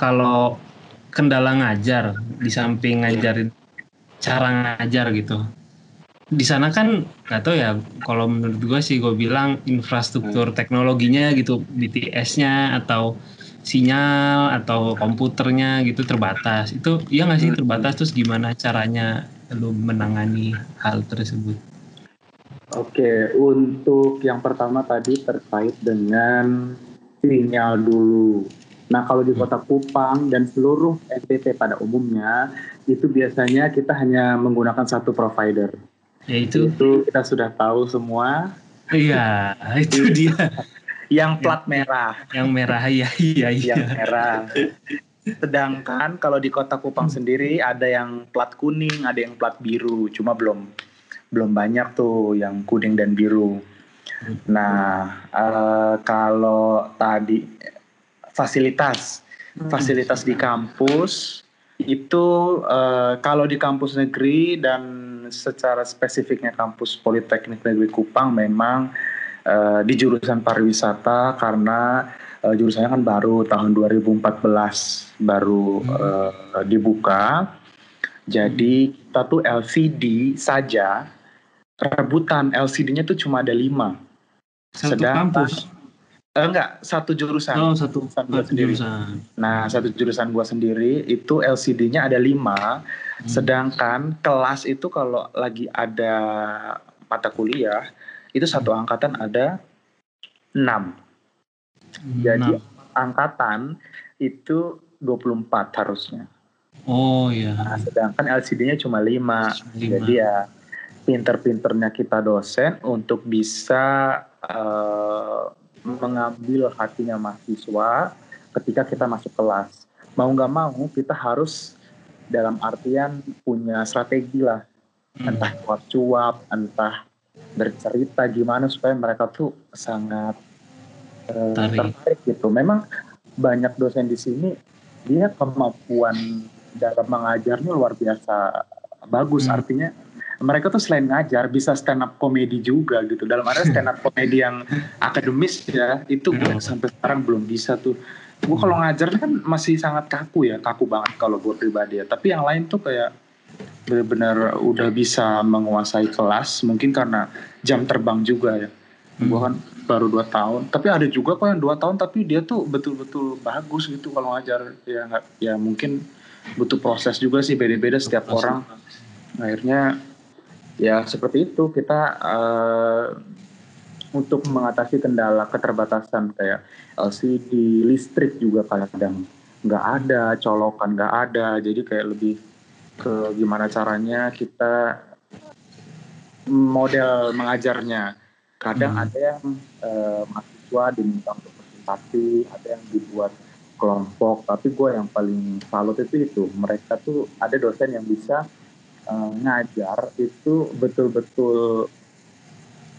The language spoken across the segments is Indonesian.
kalau kendala ngajar di samping ngajarin cara ngajar gitu. Di sana kan nggak tahu ya kalau menurut gue sih gue bilang infrastruktur teknologinya gitu BTS-nya atau sinyal atau komputernya gitu terbatas. Itu ya nggak sih terbatas terus gimana caranya lu menangani hal tersebut? Oke, untuk yang pertama tadi terkait dengan sinyal dulu. Nah, kalau di Kota Kupang dan seluruh NTT pada umumnya, itu biasanya kita hanya menggunakan satu provider. Yaitu? Itu kita sudah tahu semua. Iya, itu dia. yang plat merah. Yang merah, iya, iya, iya. Yang merah. Sedangkan kalau di Kota Kupang sendiri ada yang plat kuning, ada yang plat biru. Cuma belum belum banyak tuh yang kuning dan biru. Nah, uh, kalau tadi fasilitas, hmm. fasilitas di kampus itu uh, kalau di kampus negeri dan secara spesifiknya kampus Politeknik Negeri Kupang memang uh, di jurusan pariwisata karena uh, jurusannya kan baru tahun 2014 baru uh, dibuka. Jadi kita tuh LCD saja rebutan LCD-nya tuh cuma ada lima. Satu Sedang, kampus? Eh, enggak, satu jurusan. Oh, satu, jurusan gua sendiri. Jurusan. Nah, satu jurusan gua sendiri itu LCD-nya ada lima. Hmm. Sedangkan kelas itu kalau lagi ada mata kuliah itu satu hmm. angkatan ada enam. Hmm, Jadi angkatan itu 24 harusnya. Oh iya. Nah, sedangkan LCD-nya cuma 5. Jadi ya pinter-pinternya kita dosen untuk bisa uh, mengambil hatinya mahasiswa ketika kita masuk kelas. Mau nggak mau kita harus dalam artian punya strategi lah. Hmm. Entah cuap-cuap, entah bercerita gimana supaya mereka tuh sangat uh, tertarik gitu. Memang banyak dosen di sini dia kemampuan dalam mengajarnya luar biasa bagus. Hmm. Artinya mereka tuh selain ngajar bisa stand up komedi juga gitu. Dalam arti stand up komedi yang akademis ya itu gue hmm. sampai sekarang belum bisa tuh. Gue kalau ngajar kan masih sangat kaku ya kaku banget kalau gue pribadi ya. Tapi yang lain tuh kayak benar-benar udah bisa menguasai kelas mungkin karena jam terbang juga ya. Hmm. gue kan baru dua tahun. Tapi ada juga kok yang dua tahun tapi dia tuh betul-betul bagus gitu kalau ngajar. Ya nggak ya mungkin butuh proses juga sih beda-beda setiap orang. Akhirnya ya seperti itu. Kita uh, untuk mengatasi kendala keterbatasan kayak LCD listrik juga kadang nggak ada colokan nggak ada. Jadi kayak lebih ke gimana caranya kita model mengajarnya. Kadang hmm. ada yang uh, mahasiswa diminta untuk presentasi ada yang dibuat kelompok. Tapi gue yang paling salut itu itu mereka tuh ada dosen yang bisa uh, ngajar itu betul-betul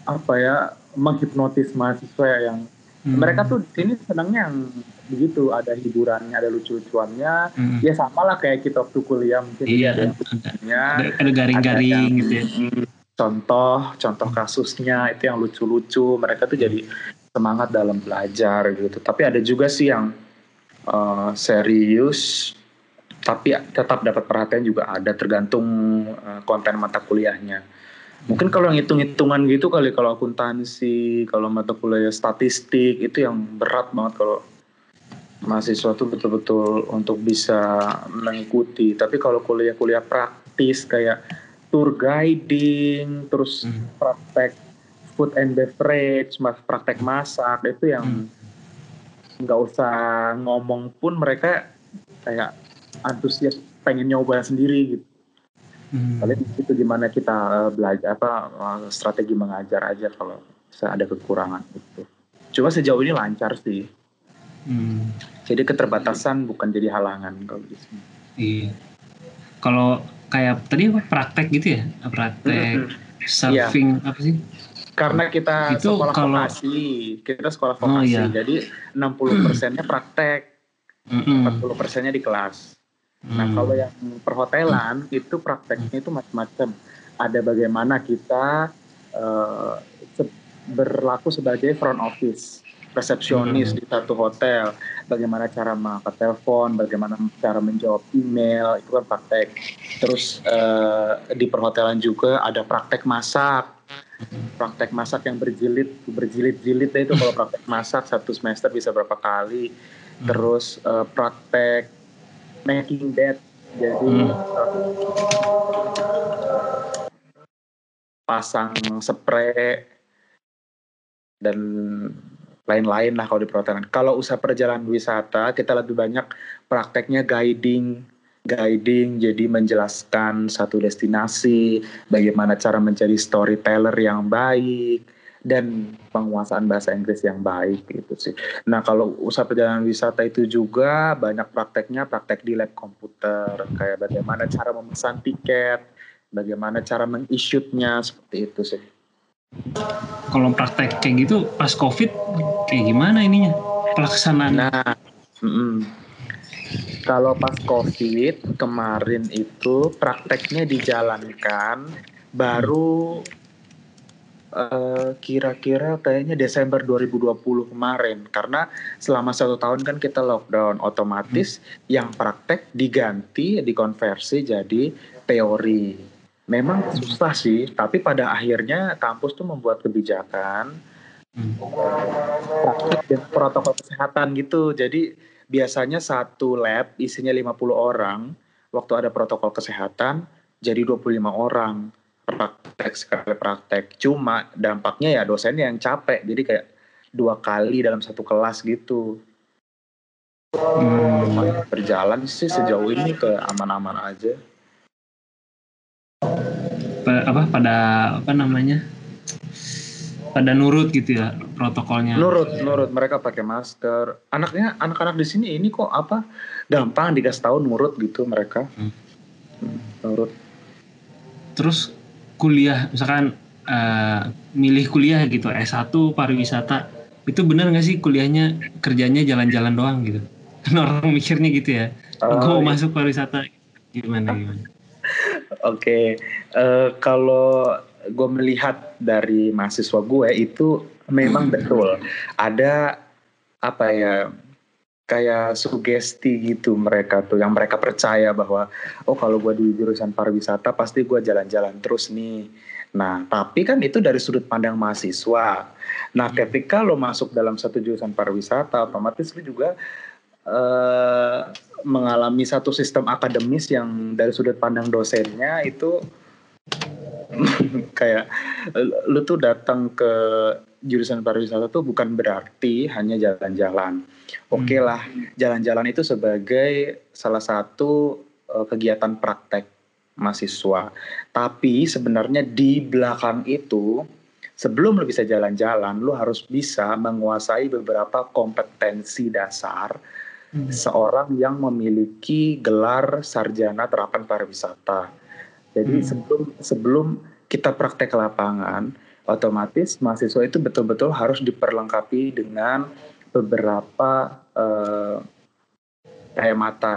apa ya menghipnotis mahasiswa yang hmm. mereka tuh sini senangnya yang begitu ada hiburannya ada lucu-lucuannya hmm. ya sama lah kayak kita waktu kuliah mungkin iya, ada, ada, ada garing-garing gitu ya hmm, contoh contoh kasusnya itu yang lucu-lucu mereka tuh jadi semangat dalam belajar gitu tapi ada juga sih yang uh, serius tapi tetap dapat perhatian juga ada tergantung uh, konten mata kuliahnya. Mungkin kalau yang hitung-hitungan gitu kali kalau akuntansi, kalau mata kuliah statistik itu yang berat banget kalau mahasiswa tuh betul-betul untuk bisa mengikuti. Tapi kalau kuliah-kuliah praktis kayak tour guiding, terus hmm. praktek food and beverage, praktek masak itu yang hmm. nggak hmm. usah ngomong pun mereka kayak antusias pengen nyoba sendiri gitu. Hmm. Paling itu gimana kita uh, belajar apa uh, strategi mengajar aja kalau ada kekurangan itu. Cuma sejauh ini lancar sih. Hmm. Jadi keterbatasan bukan jadi halangan kalau di sini. Iya. Kalau kayak tadi apa praktek gitu ya? Praktek hmm. surfing iya. apa sih? Karena kita itu sekolah kalau, vokasi, kita sekolah vokasi, oh, iya. jadi 60 persennya praktek, mm -hmm. 40 persennya di kelas. Nah hmm. kalau yang perhotelan hmm. itu prakteknya itu macam-macam. Ada bagaimana kita uh, berlaku sebagai front office. resepsionis di satu hotel, bagaimana cara mengangkat telepon, bagaimana cara menjawab email, itu kan praktek. Terus uh, di perhotelan juga ada praktek masak, praktek masak yang berjilid, berjilid-jilid itu kalau praktek masak satu semester bisa berapa kali. Terus uh, praktek making bed, jadi pasang spray dan lain-lain lah kalau di perhotelan. Kalau usaha perjalanan wisata kita lebih banyak prakteknya guiding, guiding jadi menjelaskan satu destinasi, bagaimana cara menjadi storyteller yang baik dan penguasaan bahasa Inggris yang baik gitu sih. Nah kalau usaha perjalanan wisata itu juga banyak prakteknya praktek di lab komputer kayak bagaimana cara memesan tiket, bagaimana cara mengissuenya seperti itu sih. Kalau praktek kayak gitu pas covid kayak gimana ininya? Pelaksanaan. Nah mm, kalau pas covid kemarin itu prakteknya dijalankan baru uh, kira-kira kayaknya Desember 2020 kemarin karena selama satu tahun kan kita lockdown otomatis hmm. yang praktek diganti dikonversi jadi teori memang susah sih, tapi pada akhirnya kampus tuh membuat kebijakan hmm. praktik dan protokol kesehatan gitu. Jadi biasanya satu lab isinya 50 orang, waktu ada protokol kesehatan jadi 25 orang praktek sekali praktek. Cuma dampaknya ya dosennya yang capek, jadi kayak dua kali dalam satu kelas gitu. Hmm. Berjalan sih sejauh ini ke aman-aman aja. Apa pada apa namanya? Pada nurut gitu ya protokolnya. Nurut nurut. Mereka pakai masker. Anaknya anak-anak di sini ini kok apa? Gampang dikasih tahu nurut gitu mereka. Hmm. Hmm, nurut. Terus kuliah misalkan uh, milih kuliah gitu S1 pariwisata itu benar nggak sih kuliahnya kerjanya jalan-jalan doang gitu kan orang mikirnya gitu ya oh, gue mau iya. masuk pariwisata gimana gimana Oke, okay. uh, eh, kalau gue melihat dari mahasiswa gue itu memang betul ada apa ya kayak sugesti gitu mereka tuh yang mereka percaya bahwa oh kalau gue di jurusan pariwisata pasti gue jalan-jalan terus nih. Nah tapi kan itu dari sudut pandang mahasiswa. Nah hmm. ketika lo masuk dalam satu jurusan pariwisata otomatis lo juga uh, mengalami satu sistem akademis yang dari sudut pandang dosennya itu kayak lu tuh datang ke jurusan pariwisata tuh bukan berarti hanya jalan-jalan. Oke okay hmm. lah, jalan-jalan itu sebagai salah satu uh, kegiatan praktek mahasiswa. Tapi sebenarnya di belakang itu sebelum lu bisa jalan-jalan, lu harus bisa menguasai beberapa kompetensi dasar hmm. seorang yang memiliki gelar sarjana terapan pariwisata. Jadi hmm. sebelum sebelum kita praktek lapangan, otomatis mahasiswa itu betul-betul harus diperlengkapi dengan beberapa uh, kayak mata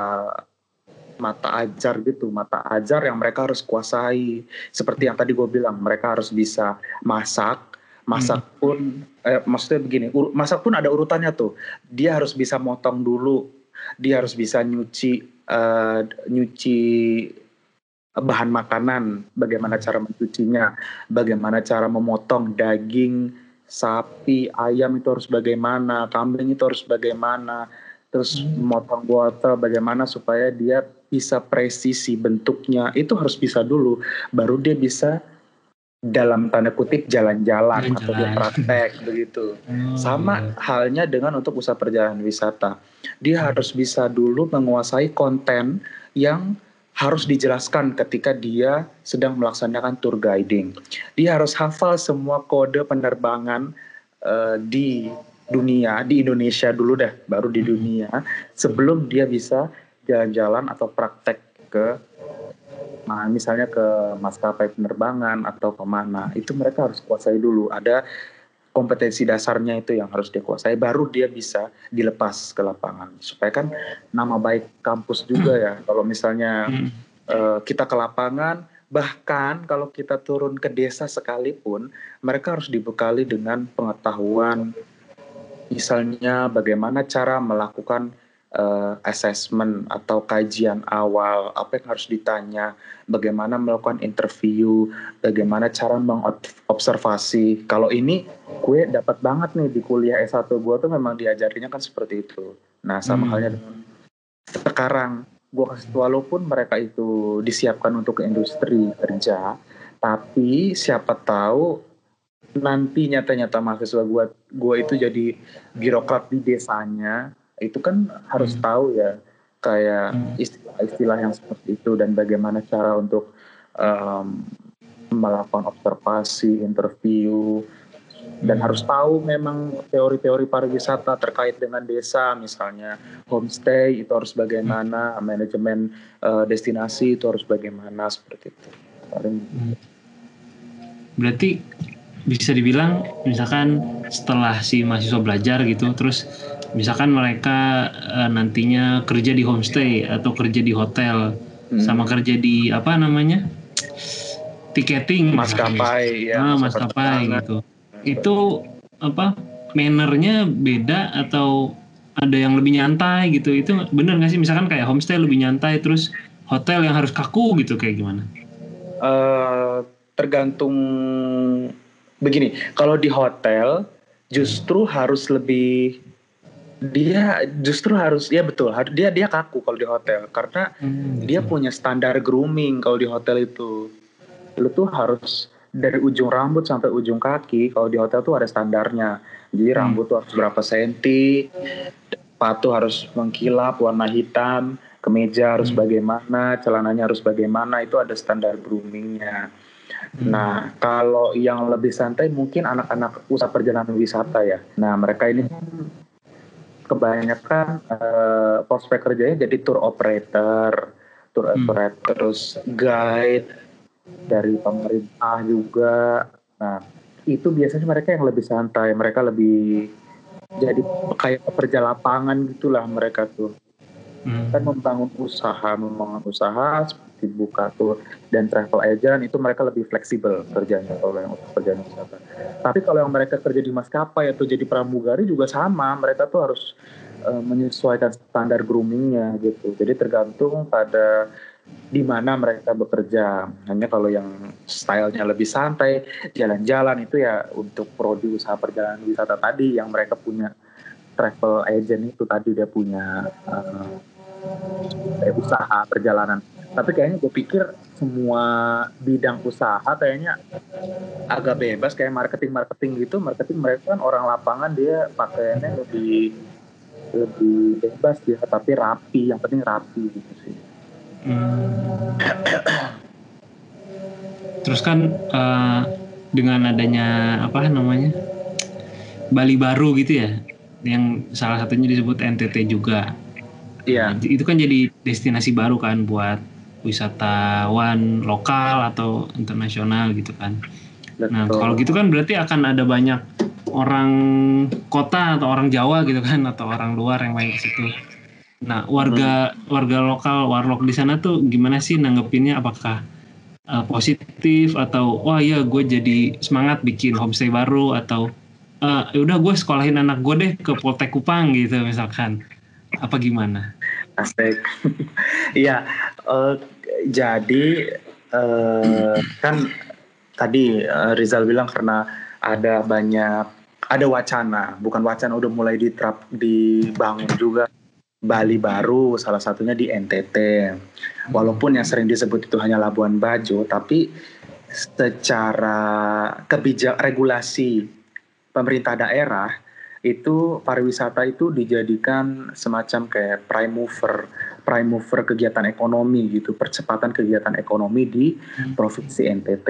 mata ajar gitu, mata ajar yang mereka harus kuasai. Seperti yang tadi gue bilang, mereka harus bisa masak, masak hmm. pun eh, maksudnya begini masak pun ada urutannya tuh dia harus bisa motong dulu dia harus bisa nyuci uh, nyuci bahan makanan bagaimana cara mencucinya bagaimana cara memotong daging sapi ayam itu harus bagaimana kambing itu harus bagaimana terus hmm. memotong wortel bagaimana supaya dia bisa presisi bentuknya itu harus bisa dulu baru dia bisa dalam tanda kutip jalan-jalan atau dia praktek begitu. Oh, Sama iya. halnya dengan untuk usaha perjalanan wisata. Dia hmm. harus bisa dulu menguasai konten yang harus dijelaskan ketika dia sedang melaksanakan tour guiding. Dia harus hafal semua kode penerbangan uh, di dunia, di Indonesia dulu deh, baru di dunia sebelum dia bisa jalan-jalan atau praktek ke nah, misalnya ke maskapai penerbangan atau ke mana itu mereka harus kuasai dulu ada kompetensi dasarnya itu yang harus dia kuasai baru dia bisa dilepas ke lapangan. Supaya kan nama baik kampus juga ya. Kalau misalnya uh, kita ke lapangan bahkan kalau kita turun ke desa sekalipun mereka harus dibekali dengan pengetahuan. Misalnya bagaimana cara melakukan uh, assessment atau kajian awal, apa yang harus ditanya, bagaimana melakukan interview, bagaimana cara mengobservasi. Kalau ini gue dapat banget nih di kuliah S1 gue tuh memang diajarinya kan seperti itu. Nah sama hmm. halnya dengan sekarang gue kasih walaupun mereka itu disiapkan untuk industri kerja, tapi siapa tahu nanti nyata-nyata mahasiswa gue gue itu jadi birokrat di desanya itu kan harus hmm. tahu ya kayak hmm. istilah-istilah yang seperti itu dan bagaimana cara untuk um, melakukan observasi, interview dan hmm. harus tahu memang teori-teori pariwisata terkait dengan desa misalnya homestay itu harus bagaimana, hmm. manajemen uh, destinasi itu harus bagaimana seperti itu. Berarti bisa dibilang misalkan setelah si mahasiswa belajar gitu terus misalkan mereka uh, nantinya kerja di homestay atau kerja di hotel hmm. sama kerja di apa namanya tiketing. Maskapai ya ah, maskapai gitu. Itu apa mannernya beda atau ada yang lebih nyantai gitu? Itu benar nggak sih? Misalkan kayak homestay lebih nyantai terus hotel yang harus kaku gitu kayak gimana? Uh, tergantung begini kalau di hotel justru harus lebih dia justru harus dia betul dia dia kaku kalau di hotel karena hmm. dia punya standar grooming kalau di hotel itu lu tuh harus dari ujung rambut sampai ujung kaki kalau di hotel tuh ada standarnya jadi hmm. rambut tuh harus berapa senti sepatu harus mengkilap warna hitam kemeja harus hmm. bagaimana celananya harus bagaimana itu ada standar groomingnya hmm. Nah, kalau yang lebih santai mungkin anak-anak usaha perjalanan wisata ya. Nah, mereka ini kebanyakan uh, prospek kerjanya jadi tour operator, tour hmm. operator terus guide dari pemerintah juga. Nah, itu biasanya mereka yang lebih santai, mereka lebih jadi kayak pekerja lapangan gitulah mereka tuh. Hmm. Kan membangun usaha, membangun usaha dibuka tour dan travel agent itu mereka lebih fleksibel kerjanya kalau yang kerjaan wisata. Tapi kalau yang mereka kerja di maskapai atau jadi pramugari juga sama, mereka tuh harus uh, menyesuaikan standar groomingnya gitu. Jadi tergantung pada di mana mereka bekerja. Hanya kalau yang stylenya lebih santai, jalan-jalan itu ya untuk prodi usaha perjalanan wisata tadi yang mereka punya travel agent itu tadi dia punya uh, usaha perjalanan. Tapi kayaknya gue pikir semua bidang usaha kayaknya agak bebas kayak marketing marketing gitu. Marketing mereka kan orang lapangan dia pakaiannya lebih lebih bebas dia tapi rapi. Yang penting rapi gitu sih. Hmm. terus kan uh, dengan adanya apa namanya Bali baru gitu ya yang salah satunya disebut NTT juga Iya. Nah, itu kan jadi destinasi baru kan buat wisatawan lokal atau internasional gitu kan. Betul. Nah kalau gitu kan berarti akan ada banyak orang kota atau orang Jawa gitu kan atau orang luar yang main ke situ. Nah warga hmm. warga lokal warlock di sana tuh gimana sih nanggepinnya? Apakah uh, positif atau wah ya gue jadi semangat bikin homestay baru atau uh, udah gue sekolahin anak gue deh ke Poltek Kupang gitu misalkan apa gimana? Asik. Iya, uh, jadi uh, kan tadi uh, Rizal bilang karena ada banyak ada wacana, bukan wacana udah mulai diterap dibangun juga Bali baru, salah satunya di NTT. Walaupun yang sering disebut itu hanya Labuan Bajo, tapi secara kebijak regulasi pemerintah daerah itu pariwisata itu dijadikan semacam kayak prime mover, prime mover kegiatan ekonomi gitu, percepatan kegiatan ekonomi di hmm. provinsi NTT.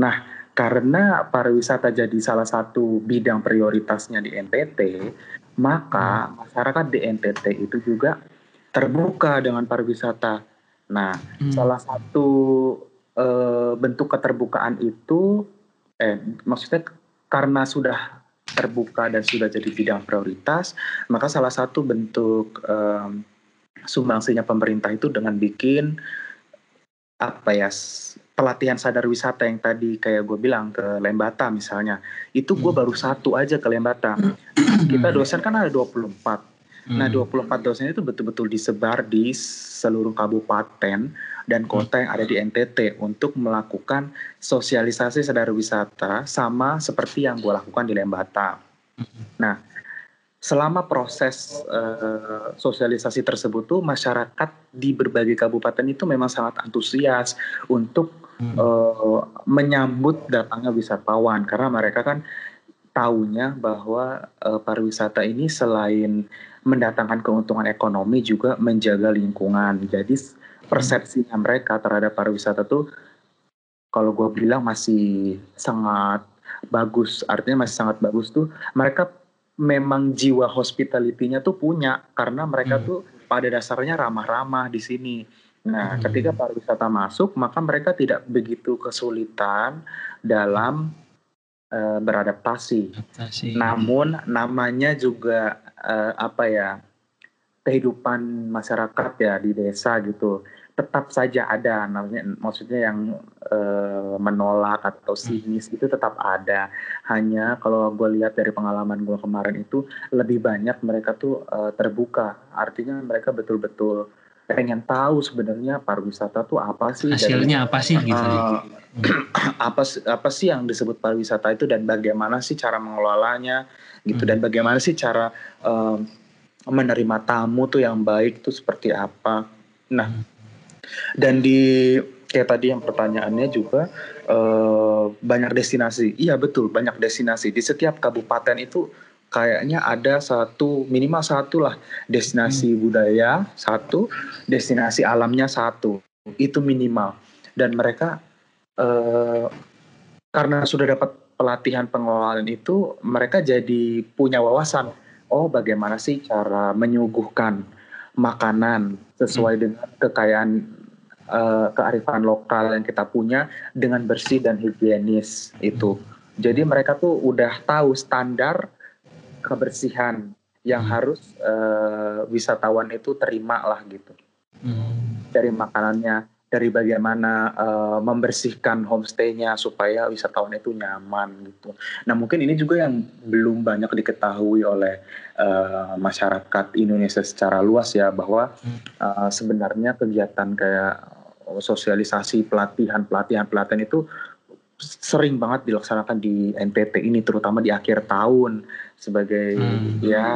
Nah, karena pariwisata jadi salah satu bidang prioritasnya di NTT, maka hmm. masyarakat di NTT itu juga terbuka dengan pariwisata. Nah, hmm. salah satu e, bentuk keterbukaan itu, eh, maksudnya karena sudah terbuka dan sudah jadi bidang prioritas, maka salah satu bentuk um, sumbangsinya pemerintah itu dengan bikin apa ya pelatihan sadar wisata yang tadi kayak gue bilang ke Lembata misalnya, itu gue hmm. baru satu aja ke Lembata. Kita dosen kan ada 24. Nah, 24 hmm. dosen itu betul-betul disebar di seluruh kabupaten dan hmm. kota yang ada di NTT untuk melakukan sosialisasi sadar wisata sama seperti yang gue lakukan di Lembata. Nah, selama proses uh, sosialisasi tersebut tuh masyarakat di berbagai kabupaten itu memang sangat antusias untuk hmm. uh, menyambut datangnya wisatawan karena mereka kan tahunya bahwa uh, pariwisata ini selain mendatangkan keuntungan ekonomi juga menjaga lingkungan. Jadi persepsinya mereka terhadap pariwisata tuh kalau gue bilang masih sangat bagus. Artinya masih sangat bagus tuh mereka memang jiwa hospitality-nya tuh punya karena mereka hmm. tuh pada dasarnya ramah-ramah di sini. Nah, hmm. ketika pariwisata masuk, maka mereka tidak begitu kesulitan dalam uh, beradaptasi. Adaptasi. Namun namanya juga uh, apa ya kehidupan masyarakat ya di desa gitu tetap saja ada namanya maksudnya yang e, menolak atau sinis itu tetap ada hanya kalau gue lihat dari pengalaman gue kemarin itu lebih banyak mereka tuh e, terbuka artinya mereka betul-betul pengen tahu sebenarnya pariwisata tuh apa sih hasilnya dari, apa sih gitu uh, apa apa sih yang disebut pariwisata itu dan bagaimana sih cara mengelolanya gitu hmm. dan bagaimana sih cara uh, menerima tamu tuh yang baik tuh seperti apa nah hmm dan di kayak tadi yang pertanyaannya juga uh, banyak destinasi. Iya betul, banyak destinasi. Di setiap kabupaten itu kayaknya ada satu minimal satu lah destinasi hmm. budaya satu, destinasi alamnya satu. Itu minimal. Dan mereka uh, karena sudah dapat pelatihan pengelolaan itu, mereka jadi punya wawasan. Oh, bagaimana sih cara menyuguhkan makanan sesuai hmm. dengan kekayaan uh, kearifan lokal yang kita punya dengan bersih dan higienis itu. Jadi mereka tuh udah tahu standar kebersihan yang hmm. harus uh, wisatawan itu terima lah gitu. Hmm. Dari makanannya, dari bagaimana uh, membersihkan homestaynya supaya wisatawan itu nyaman gitu. Nah mungkin ini juga yang belum banyak diketahui oleh uh, masyarakat Indonesia secara luas ya bahwa uh, sebenarnya kegiatan kayak sosialisasi pelatihan pelatihan pelatihan itu sering banget dilaksanakan di NTT ini terutama di akhir tahun sebagai hmm. ya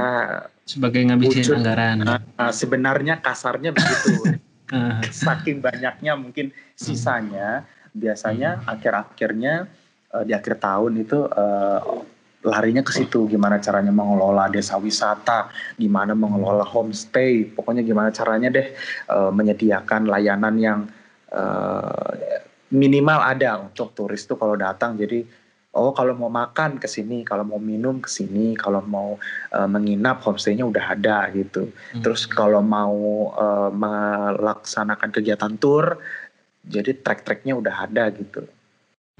sebagai ngabisin anggaran. Uh, sebenarnya kasarnya begitu. saking banyaknya mungkin sisanya biasanya hmm. akhir-akhirnya uh, di akhir tahun itu uh, larinya ke situ gimana caranya mengelola desa wisata, gimana mengelola homestay, pokoknya gimana caranya deh uh, menyediakan layanan yang uh, minimal ada untuk turis tuh kalau datang jadi oh kalau mau makan ke sini, kalau mau minum ke sini, kalau mau uh, menginap homestaynya udah ada gitu. Hmm. Terus kalau mau uh, melaksanakan kegiatan tour, jadi trek-treknya udah ada gitu.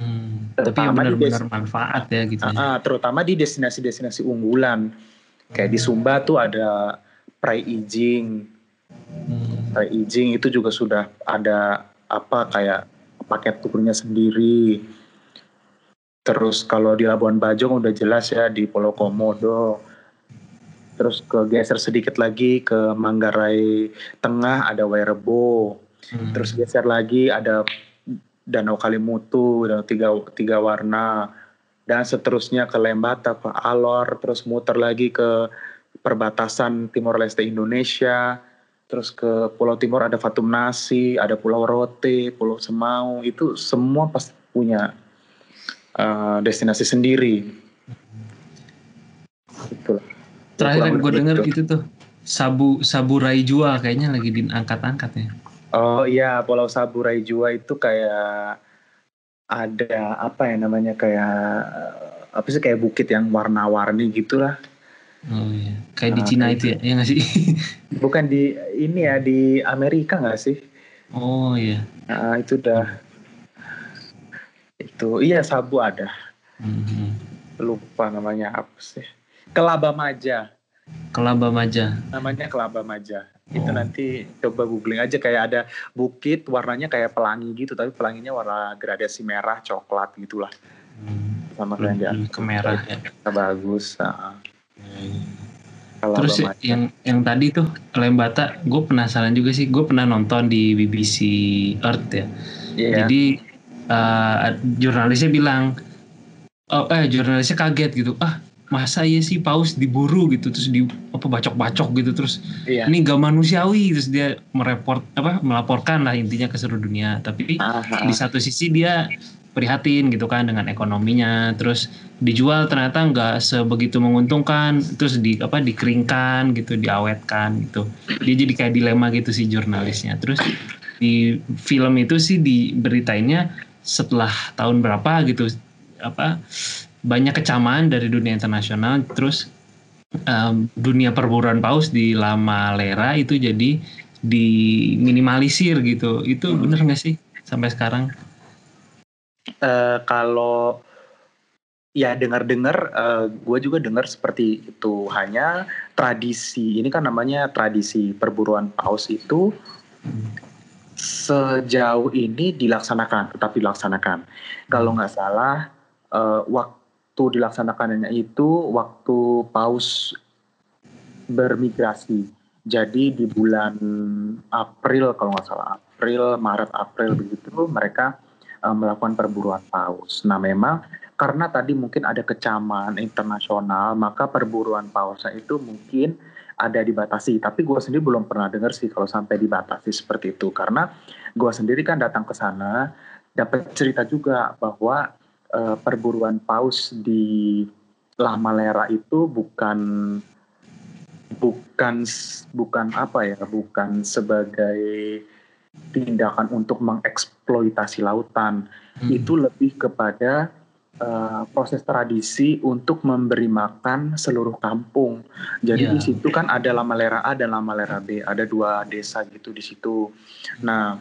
Hmm, tapi benar-benar manfaat ya gitu. Uh, uh, terutama di destinasi-destinasi unggulan. Kayak hmm. di Sumba tuh ada Prai Ijing. Hmm. Prai Ijing itu juga sudah ada apa kayak paket turunnya sendiri. Terus kalau di Labuan Bajong udah jelas ya di Pulau Komodo. Terus ke geser sedikit lagi ke Manggarai Tengah ada Wairebo. Hmm. Terus geser lagi ada Danau Kalimutu, Danau tiga, tiga warna, dan seterusnya ke Lembata, ke Alor, terus muter lagi ke perbatasan Timor Leste Indonesia, terus ke Pulau Timur ada Fatum Nasi, ada Pulau Rote, Pulau Semau, itu semua pasti punya uh, destinasi sendiri. Itulah. Terakhir gue dengar gitu tuh, Sabu Sabu Raijua kayaknya lagi diangkat-angkat ya. Oh iya, Pulau Saburai Jua itu kayak ada apa ya namanya kayak apa sih kayak bukit yang warna-warni gitulah. Oh iya, kayak nah, di Cina itu ya, ya nggak sih? Bukan di ini ya di Amerika nggak sih? Oh iya. Nah, itu udah itu iya Sabu ada. Mm-hmm. Lupa namanya apa sih? Kelaba Maja. Kelaba Maja. Namanya Kelaba Maja. itu oh. nanti coba googling aja kayak ada bukit warnanya kayak pelangi gitu tapi pelanginya warna gradasi merah coklat gitulah hmm. sama kayak ke merah ya bagus nah. Terus yang yang tadi tuh Lembata, gue penasaran juga sih. Gue pernah nonton di BBC Earth ya. Yeah. Jadi uh, jurnalisnya bilang, oh, eh jurnalisnya kaget gitu. Ah masa iya sih paus diburu gitu terus di apa bacok-bacok gitu terus iya. ini gak manusiawi terus dia mereport apa melaporkan lah intinya ke seluruh dunia tapi Aha. di satu sisi dia prihatin gitu kan dengan ekonominya. Terus dijual ternyata nggak sebegitu menguntungkan. Terus di apa dikeringkan gitu diawetkan gitu. Dia jadi kayak dilema gitu sih jurnalisnya. Terus di film itu sih diberitainnya setelah tahun berapa gitu apa banyak kecaman dari dunia internasional. Terus um, dunia perburuan paus di Lama Lera itu jadi diminimalisir gitu. Itu bener nggak sih sampai sekarang uh, kalau ya dengar-dengar uh, gue juga dengar seperti itu hanya tradisi ini kan namanya tradisi perburuan paus itu sejauh ini dilaksanakan tetap dilaksanakan kalau nggak salah uh, waktu dilaksanakannya itu waktu paus bermigrasi. Jadi di bulan April kalau nggak salah April, Maret, April begitu mereka uh, melakukan perburuan paus. Nah memang karena tadi mungkin ada kecaman internasional maka perburuan pausnya itu mungkin ada dibatasi. Tapi gue sendiri belum pernah dengar sih kalau sampai dibatasi seperti itu karena gue sendiri kan datang ke sana dapat cerita juga bahwa uh, perburuan paus di La Malera itu bukan bukan bukan apa ya bukan sebagai tindakan untuk mengeksploitasi lautan hmm. itu lebih kepada uh, proses tradisi untuk memberi makan seluruh kampung jadi yeah. di situ kan ada La Malera A dan La Malera B ada dua desa gitu di situ nah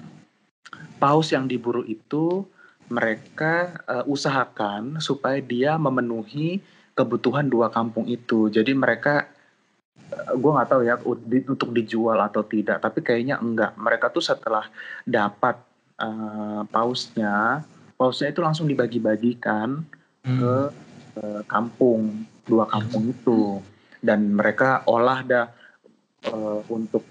paus yang diburu itu mereka uh, usahakan supaya dia memenuhi kebutuhan dua kampung itu. Jadi mereka, gue nggak tahu ya untuk dijual atau tidak, tapi kayaknya enggak. Mereka tuh setelah dapat uh, pausnya, pausnya itu langsung dibagi-bagikan hmm. ke uh, kampung dua kampung hmm. itu, dan mereka olah dah uh, untuk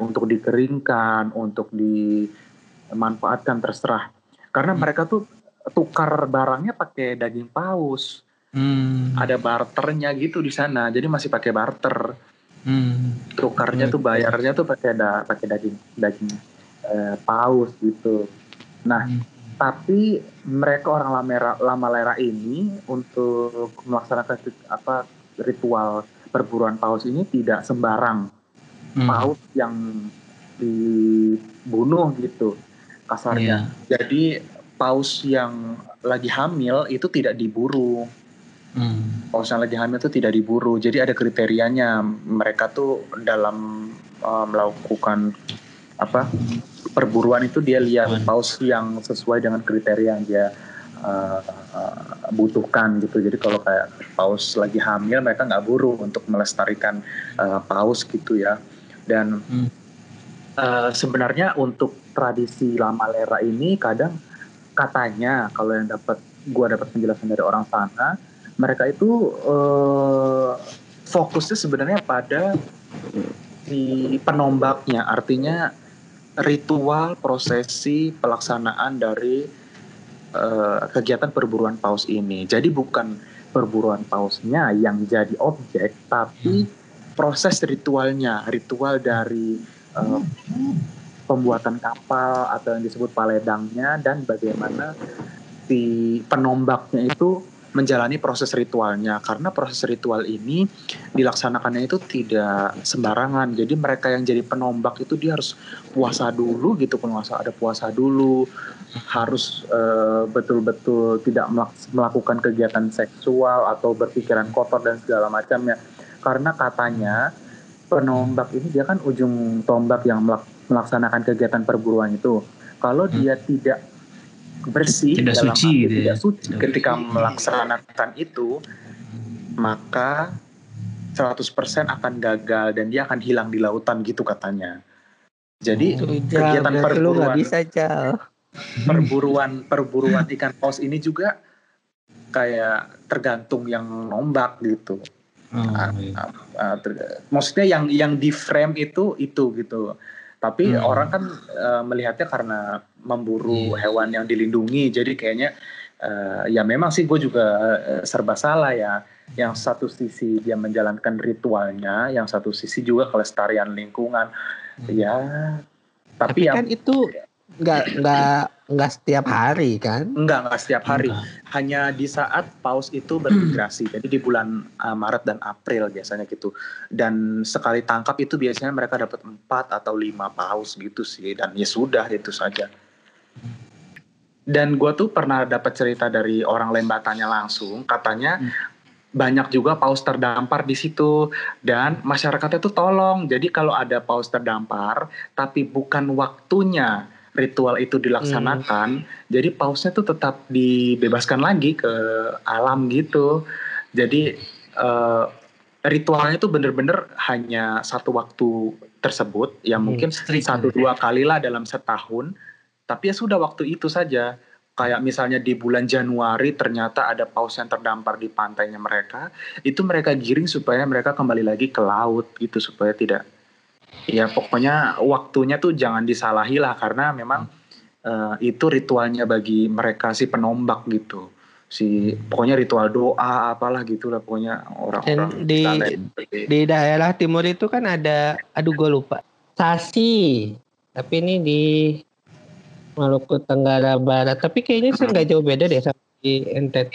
untuk dikeringkan, untuk dimanfaatkan terserah karena hmm. mereka tuh tukar barangnya pakai daging paus. Hmm. Ada barternya gitu di sana. Jadi masih pakai barter. Hmm. Tukarnya hmm. tuh bayarnya tuh pakai da pakai daging daging eh, paus gitu. Nah, hmm. tapi mereka orang Lamera, Lamalera ini untuk melaksanakan apa ritual perburuan paus ini tidak sembarang hmm. paus yang dibunuh gitu kasarnya. Yeah. Jadi paus yang lagi hamil itu tidak diburu. Hmm. Paus yang lagi hamil itu tidak diburu. Jadi ada kriterianya. Mereka tuh dalam uh, melakukan apa perburuan itu dia lihat hmm. paus yang sesuai dengan kriteria yang dia uh, uh, butuhkan gitu. Jadi kalau kayak paus lagi hamil mereka nggak buru untuk melestarikan uh, paus gitu ya. Dan hmm. uh, sebenarnya untuk tradisi lama lera ini kadang katanya kalau yang dapat gua dapat penjelasan dari orang sana mereka itu uh, fokusnya sebenarnya pada di penombaknya. Artinya ritual prosesi pelaksanaan dari uh, kegiatan perburuan paus ini. Jadi bukan perburuan pausnya yang jadi objek tapi proses ritualnya. Ritual dari uh, pembuatan kapal atau yang disebut paledangnya dan bagaimana si penombaknya itu menjalani proses ritualnya karena proses ritual ini dilaksanakannya itu tidak sembarangan jadi mereka yang jadi penombak itu dia harus puasa dulu gitu puasa ada puasa dulu harus uh, betul-betul tidak melakukan kegiatan seksual atau berpikiran kotor dan segala macamnya karena katanya penombak ini dia kan ujung tombak yang melaksanakan kegiatan perburuan itu. Kalau hmm. dia tidak bersih tidak dalam suci, gitu tidak ya. suci tidak ketika suci. melaksanakan itu, maka 100% akan gagal dan dia akan hilang di lautan gitu katanya. Jadi oh, kegiatan perburuan bisa jal. Perburuan perburuan ikan paus ini juga kayak tergantung yang nombak gitu. Oh, iya. uh, uh, maksudnya yang yang di frame itu itu gitu. Tapi hmm. orang kan uh, melihatnya karena memburu yeah. hewan yang dilindungi, jadi kayaknya uh, ya memang sih gue juga uh, serba salah ya. Yang satu sisi dia menjalankan ritualnya, yang satu sisi juga kelestarian lingkungan. Hmm. Ya, tapi, tapi ya, kan itu nggak nggak nggak setiap hari kan? Enggak nggak setiap hari. Enggak. Hanya di saat paus itu bermigrasi. Jadi di bulan uh, Maret dan April biasanya gitu. Dan sekali tangkap itu biasanya mereka dapat empat atau lima paus gitu sih. Dan ya sudah itu saja. Dan gue tuh pernah dapat cerita dari orang lembatannya langsung, katanya hmm. banyak juga paus terdampar di situ dan masyarakatnya tuh tolong. Jadi kalau ada paus terdampar tapi bukan waktunya ritual itu dilaksanakan, hmm. jadi pausnya tuh tetap dibebaskan lagi ke alam gitu. Jadi uh, ritualnya tuh bener-bener hanya satu waktu tersebut, yang hmm. mungkin satu dua kali lah dalam setahun. Tapi ya sudah waktu itu saja. Kayak misalnya di bulan Januari ternyata ada paus yang terdampar di pantainya mereka, itu mereka giring supaya mereka kembali lagi ke laut gitu supaya tidak ya pokoknya waktunya tuh jangan disalahi lah karena memang uh, itu ritualnya bagi mereka si penombak gitu. Si pokoknya ritual doa apalah gitulah pokoknya orang-orang di di daerah timur itu kan ada aduh gue lupa. Sasi tapi ini di Maluku Tenggara Barat. Tapi kayaknya sih nggak jauh beda deh sama di NTT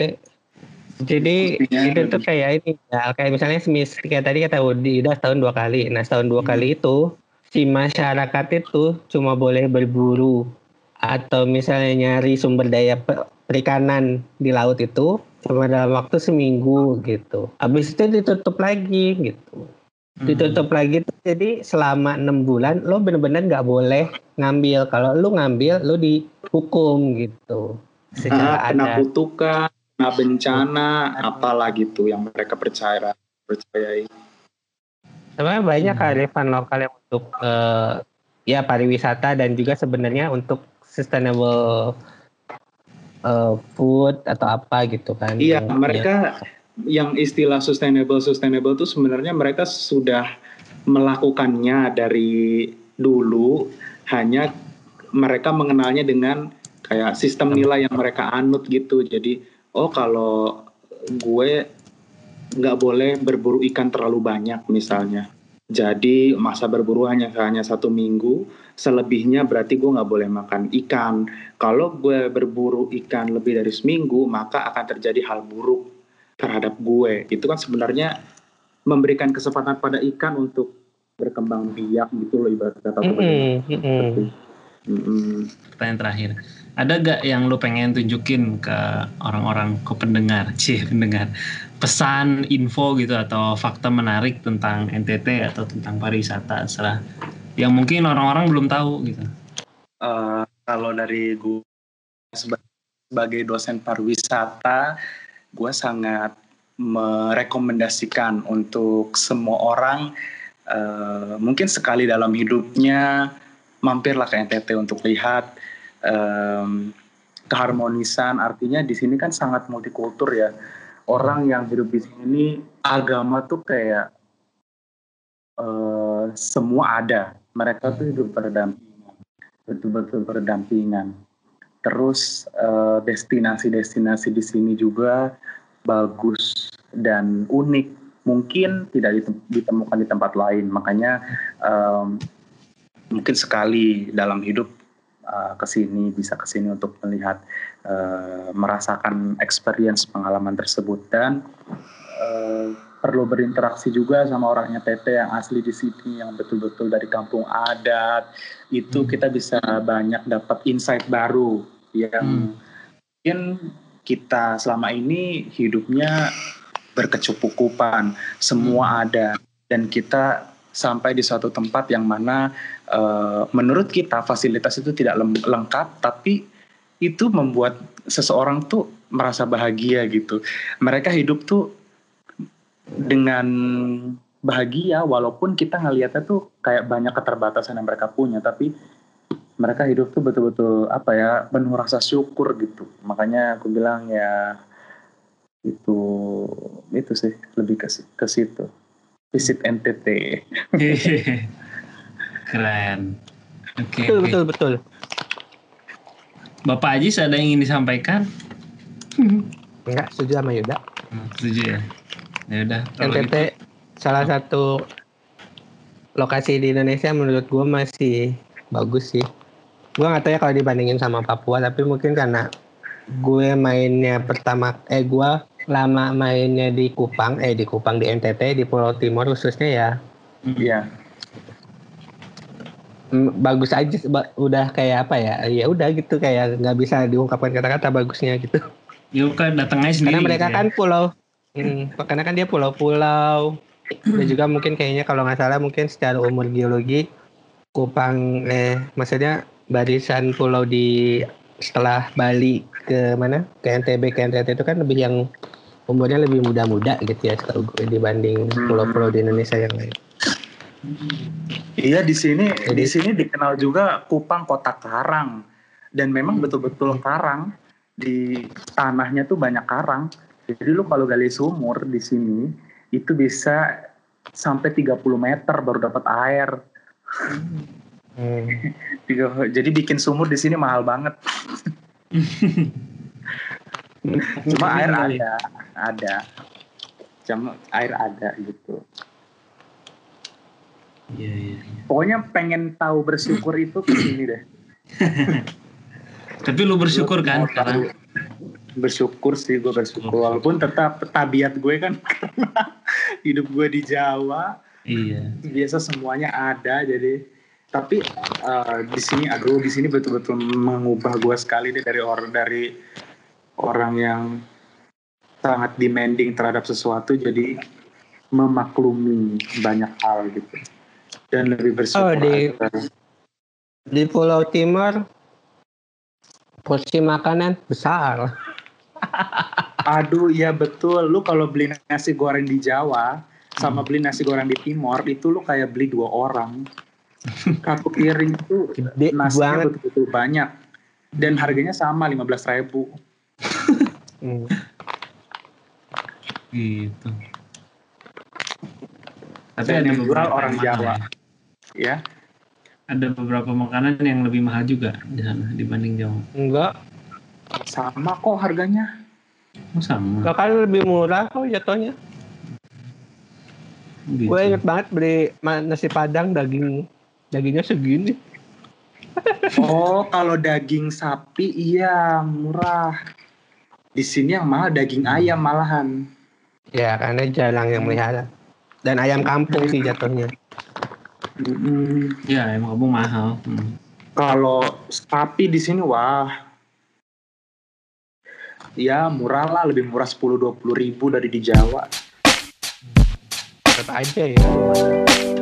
jadi itu tuh kayak ini ya kayak misalnya semis kayak tadi kata Udi udah setahun dua kali. Nah setahun dua hmm. kali itu si masyarakat itu cuma boleh berburu atau misalnya nyari sumber daya perikanan di laut itu cuma dalam waktu seminggu gitu. Habis itu ditutup lagi gitu. Hmm. Ditutup lagi tuh jadi selama enam bulan lo bener-bener nggak boleh ngambil. Kalau lo ngambil lo dihukum gitu. Secara ah, ada kutukan kena bencana apalah gitu yang mereka percaya percayai. Sebenarnya banyak hmm. kearifan lokal yang untuk uh, ya pariwisata dan juga sebenarnya untuk sustainable uh, food atau apa gitu kan. Iya, ya. mereka ya. yang istilah sustainable sustainable itu sebenarnya mereka sudah melakukannya dari dulu hanya mereka mengenalnya dengan kayak sistem nilai yang mereka anut gitu. Jadi oh kalau gue nggak boleh berburu ikan terlalu banyak misalnya. Jadi masa berburu hanya hanya satu minggu, selebihnya berarti gue nggak boleh makan ikan. Kalau gue berburu ikan lebih dari seminggu, maka akan terjadi hal buruk terhadap gue. Itu kan sebenarnya memberikan kesempatan pada ikan untuk berkembang biak gitu loh ibarat kata. Mm -hmm. Mm -hmm. Pertanyaan terakhir ada gak yang lu pengen tunjukin ke orang-orang ke pendengar, cie pendengar, pesan, info gitu atau fakta menarik tentang NTT atau tentang pariwisata, setelah yang mungkin orang-orang belum tahu gitu. Uh, kalau dari gue sebagai dosen pariwisata, gue sangat merekomendasikan untuk semua orang uh, mungkin sekali dalam hidupnya mampirlah ke NTT untuk lihat um, keharmonisan. Artinya di sini kan sangat multikultur ya. Orang yang hidup di sini agama tuh kayak uh, semua ada. Mereka tuh hidup berdampingan betul-betul berdampingan terus uh, destinasi-destinasi di sini juga bagus dan unik. Mungkin tidak ditemukan di tempat lain. Makanya um, mungkin sekali dalam hidup uh, ke sini bisa ke sini untuk melihat uh, merasakan experience pengalaman tersebut dan uh, perlu berinteraksi juga sama orangnya TT yang asli di sini yang betul-betul dari kampung adat itu hmm. kita bisa banyak dapat insight baru yang hmm. mungkin kita selama ini hidupnya berkecukupan semua hmm. ada dan kita sampai di suatu tempat yang mana uh, menurut kita fasilitas itu tidak lengkap tapi itu membuat seseorang tuh merasa bahagia gitu. Mereka hidup tuh dengan bahagia walaupun kita ngelihatnya tuh kayak banyak keterbatasan yang mereka punya tapi mereka hidup tuh betul-betul apa ya penuh rasa syukur gitu makanya aku bilang ya itu itu sih lebih ke ke situ visit NTT keren. Oke okay, betul okay. betul betul. Bapak Ajis ada yang ingin disampaikan? Enggak setuju sama Yuda. Hmm, setuju ya? Ya udah NTT gitu. salah satu lokasi di Indonesia menurut gue masih bagus sih. Gue nggak tahu ya kalau dibandingin sama Papua tapi mungkin karena gue mainnya pertama eh gue lama mainnya di Kupang eh di Kupang di NTT di Pulau Timur khususnya ya. Iya. Bagus aja udah kayak apa ya ya udah gitu kayak nggak bisa diungkapkan kata-kata bagusnya gitu. Ya kan datang aja sendiri karena mereka gitu ya. kan pulau hmm, karena kan dia pulau-pulau. Dan juga mungkin kayaknya kalau nggak salah mungkin secara umur geologi Kupang eh maksudnya barisan pulau di setelah Bali ke mana? Ke NTB ke NTT itu kan lebih yang umurnya lebih muda-muda gitu ya setahu gue dibanding pulau-pulau di Indonesia yang lain. Iya di sini Jadi- di sini dikenal juga Kupang kota karang dan memang betul-betul karang di tanahnya tuh banyak karang. Jadi lu kalau gali sumur di sini itu bisa sampai 30 meter baru dapat air. Hmm. Jadi bikin sumur di sini mahal banget. Cuma air ada, ada. Cuma air ada gitu. Iya, iya, iya. Pokoknya pengen tahu bersyukur itu ke sini deh. tapi lu bersyukur kan Mau tahu. sekarang bersyukur sih gue bersyukur walaupun tetap tabiat gue kan karena hidup gue di Jawa iya biasa semuanya ada jadi tapi eh, di sini aduh di sini betul-betul mengubah gue sekali deh dari orang dari orang yang sangat demanding terhadap sesuatu jadi memaklumi banyak hal gitu dan lebih bersyukur Oh, di-. Di Pulau Timur porsi makanan besar. Aduh, iya betul. Lu kalau beli nasi goreng di Jawa sama beli nasi goreng di Timor itu lu kayak beli dua orang. Satu piring itu Gede nasinya banget. betul-betul banyak dan harganya sama 15.000 ribu. Hmm. Gitu tapi Dan ada yang jual beberapa orang Jawa. ya. Ya, ada beberapa makanan yang lebih mahal juga di sana dibanding Jawa Enggak, sama kok harganya. oh, sama enggak kan lebih murah kok jatuhnya. gitu. Gue inget banget beli nasi padang daging dagingnya segini. Oh, kalau daging sapi iya murah. Di sini yang mahal daging ayam malahan. Ya karena jarang yang melihara. Dan ayam kampung sih jatuhnya. Mm-mm. ya emang kamu mahal Hmm. Kalau sapi di sini wah. Ya murah lah, lebih murah 10-20 ribu dari di Jawa. Tetap aja ya.